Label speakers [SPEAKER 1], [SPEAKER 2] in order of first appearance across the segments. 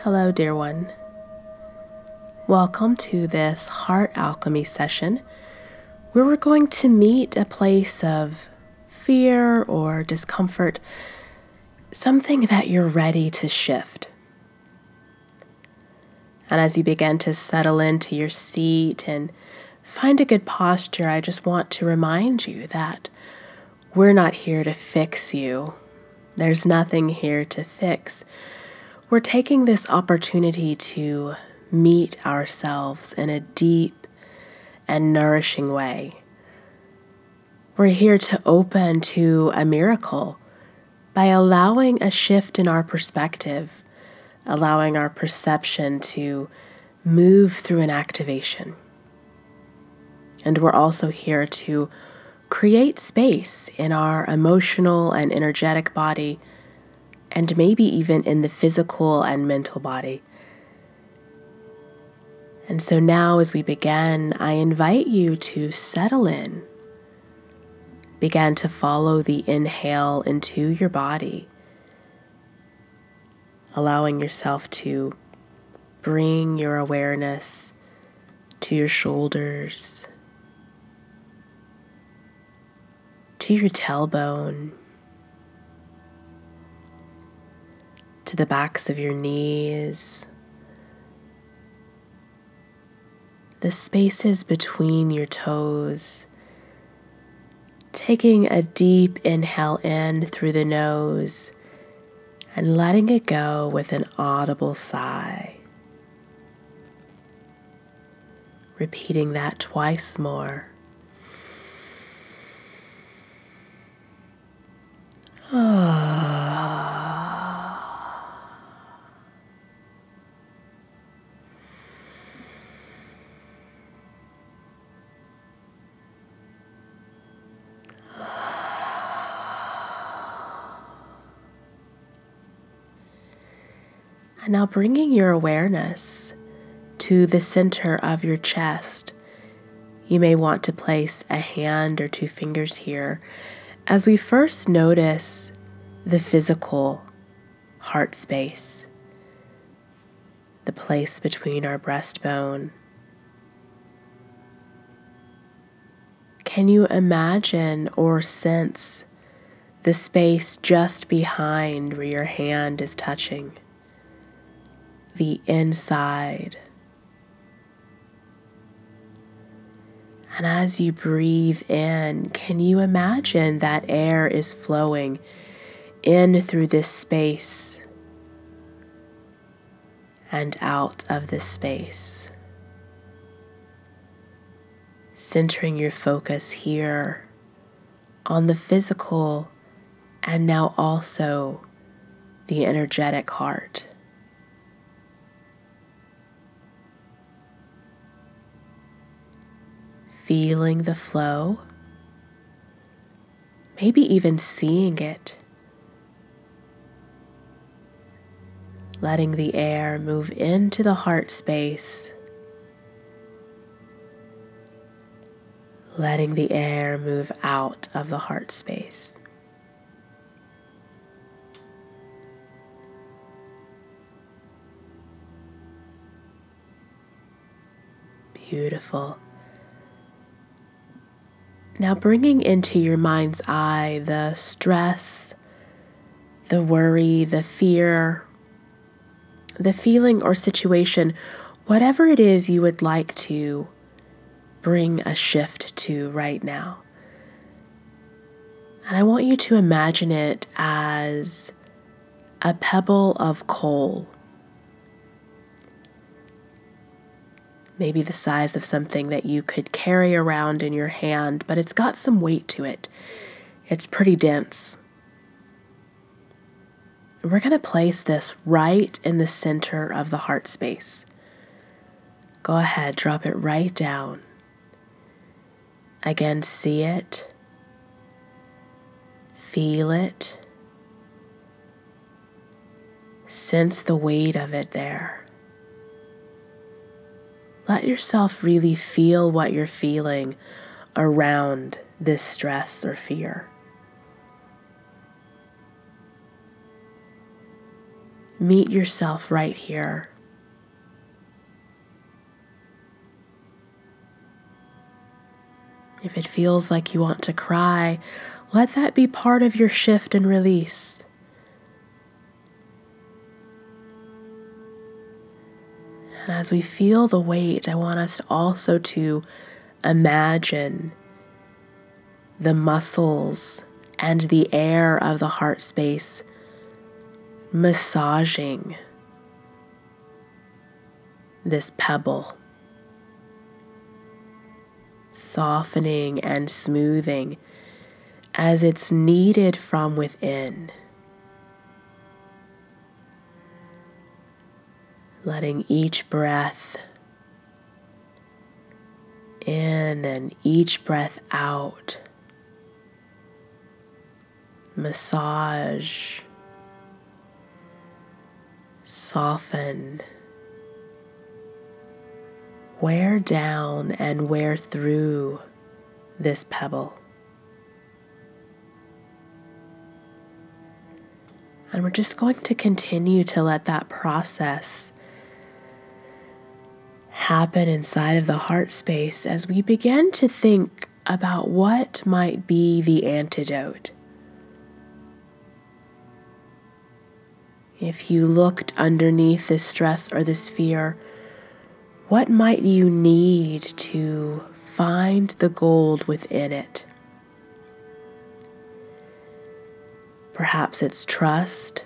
[SPEAKER 1] Hello, dear one. Welcome to this heart alchemy session where we're going to meet a place of fear or discomfort, something that you're ready to shift. And as you begin to settle into your seat and find a good posture, I just want to remind you that we're not here to fix you. There's nothing here to fix. We're taking this opportunity to meet ourselves in a deep and nourishing way. We're here to open to a miracle by allowing a shift in our perspective allowing our perception to move through an activation. And we're also here to create space in our emotional and energetic body, and maybe even in the physical and mental body. And so now, as we begin, I invite you to settle in. Begin to follow the inhale into your body allowing yourself to bring your awareness to your shoulders, to your tailbone, to the backs of your knees, the spaces between your toes. Taking a deep inhale in through the nose and letting it go with an audible sigh. Repeating that twice more. Ah. And now bringing your awareness to the center of your chest. You may want to place a hand or two fingers here as we first notice the physical heart space, the place between our breastbone. Can you imagine or sense the space just behind where your hand is touching? The inside. And as you breathe in, can you imagine that air is flowing in through this space and out of this space? Centering your focus here on the physical and now also the energetic heart. Feeling the flow, maybe even seeing it. Letting the air move into the heart space, letting the air move out of the heart space. Beautiful. Now, bringing into your mind's eye the stress, the worry, the fear, the feeling or situation, whatever it is you would like to bring a shift to right now. And I want you to imagine it as a pebble of coal maybe the size of something that you could carry around in your hand, but it's got some weight to it. It's pretty dense. We're going to place this right in the center of the heart space. Go ahead, drop it right down. Again, see it, feel it, sense the weight of it there. Let yourself really feel what you're feeling around this stress or fear. meet yourself right here. If it feels like you want to cry, let that be part of your shift and release. And as we feel the weight, I want us also to imagine the muscles and the air of the heart space massaging this pebble, softening and smoothing as it's needed from within. Letting each breath in and each breath out massage, soften, wear down and wear through this pebble. And we're just going to continue to let that process happen inside of the heart space as we begin to think about what might be the antidote. If you looked underneath this stress or this fear, what might you need to find the gold within it? Perhaps it's trust,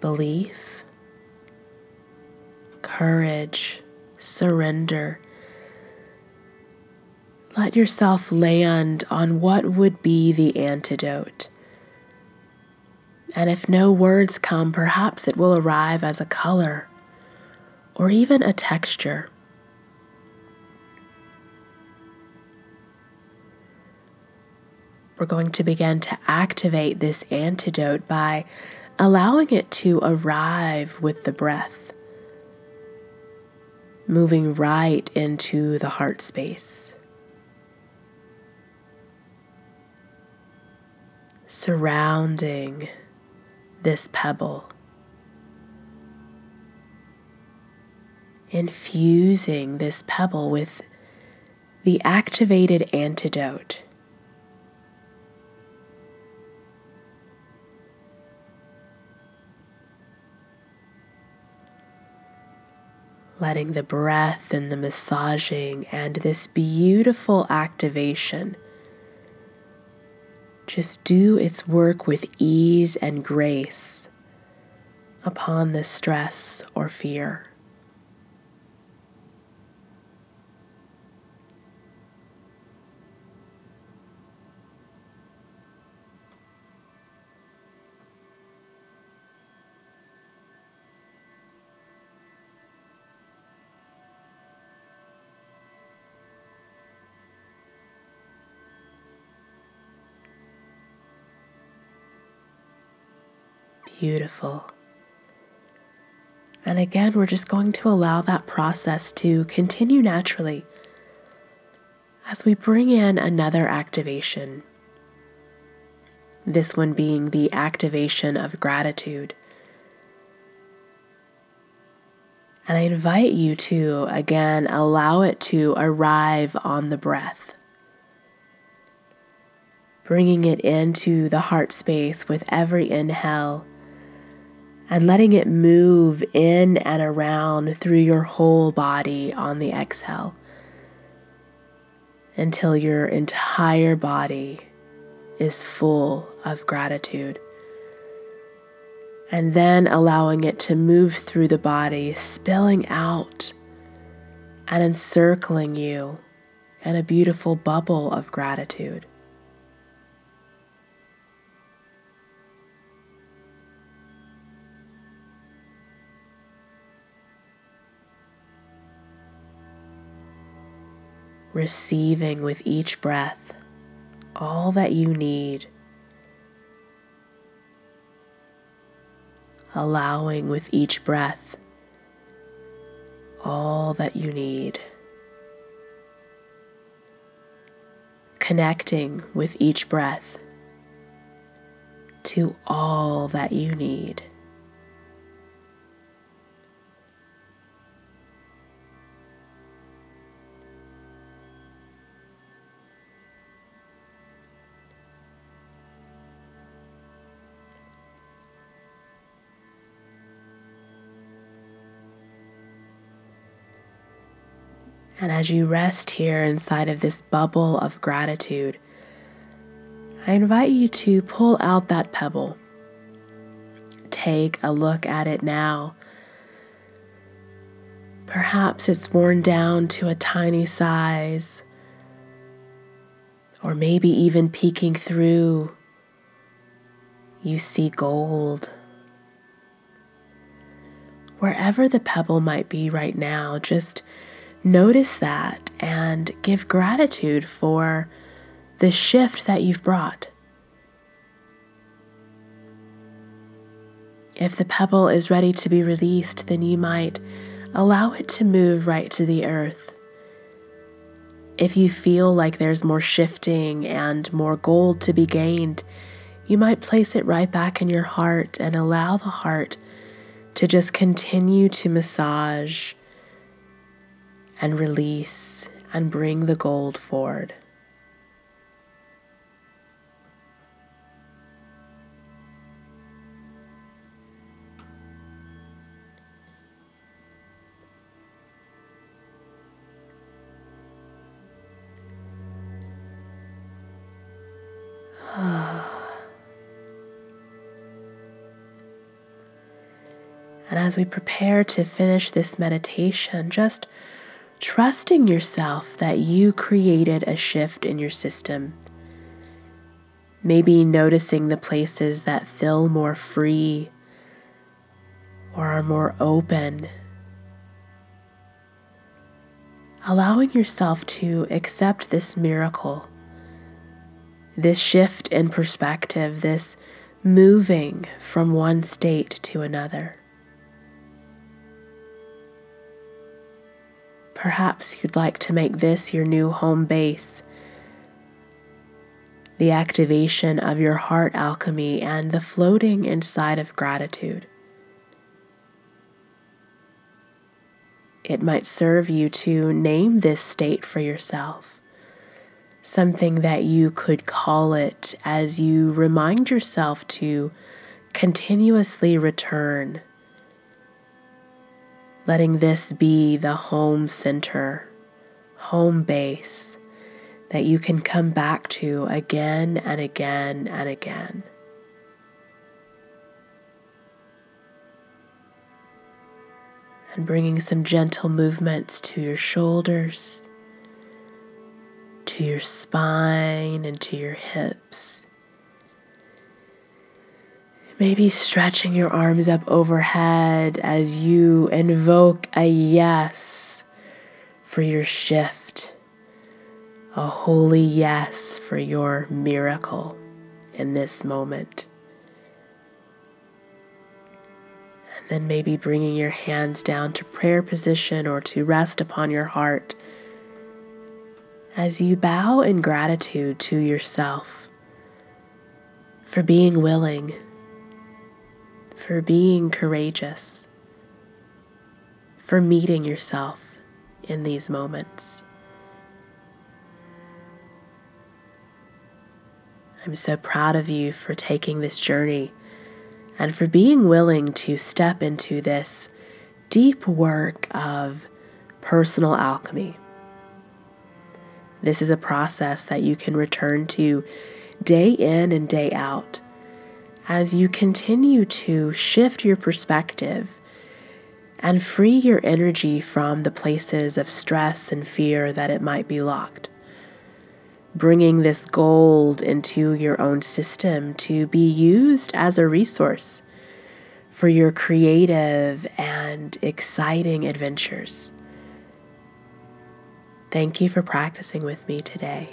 [SPEAKER 1] belief, courage, surrender. Let yourself land on what would be the antidote. And if no words come, perhaps it will arrive as a color or even a texture. We're going to begin to activate this antidote by allowing it to arrive with the breath, moving right into the heart space. Surrounding this pebble. Infusing this pebble with the activated antidote. Letting the breath and the massaging and this beautiful activation just do its work with ease and grace upon the stress or fear. Beautiful. And again, we're just going to allow that process to continue naturally as we bring in another activation. This one being the activation of gratitude. And I invite you to, again, allow it to arrive on the breath. Bringing it into the heart space with every inhale and letting it move in and around through your whole body on the exhale until your entire body is full of gratitude. And then allowing it to move through the body, spilling out and encircling you in a beautiful bubble of gratitude. Receiving with each breath all that you need, allowing with each breath all that you need, connecting with each breath to all that you need. And as you rest here inside of this bubble of gratitude, I invite you to pull out that pebble. Take a look at it now. Perhaps it's worn down to a tiny size, or maybe even peeking through, you see gold. Wherever the pebble might be right now, just Notice that and give gratitude for the shift that you've brought. If the pebble is ready to be released, then you might allow it to move right to the earth. If you feel like there's more shifting and more gold to be gained, you might place it right back in your heart and allow the heart to just continue to massage and release and bring the gold forward. And as we prepare to finish this meditation, just trusting yourself that you created a shift in your system. Maybe noticing the places that feel more free or are more open. Allowing yourself to accept this miracle, this shift in perspective, this moving from one state to another. Perhaps you'd like to make this your new home base. The activation of your heart alchemy and the floating inside of gratitude. It might serve you to name this state for yourself, something that you could call it as you remind yourself to continuously return letting this be the home center, home base that you can come back to again and again and again. And bringing some gentle movements to your shoulders, to your spine, and to your hips. Maybe stretching your arms up overhead as you invoke a yes for your shift, a holy yes for your miracle in this moment. And then maybe bringing your hands down to prayer position or to rest upon your heart as you bow in gratitude to yourself for being willing for being courageous, for meeting yourself in these moments. I'm so proud of you for taking this journey and for being willing to step into this deep work of personal alchemy. This is a process that you can return to day in and day out as you continue to shift your perspective and free your energy from the places of stress and fear that it might be locked. Bringing this gold into your own system to be used as a resource for your creative and exciting adventures. Thank you for practicing with me today.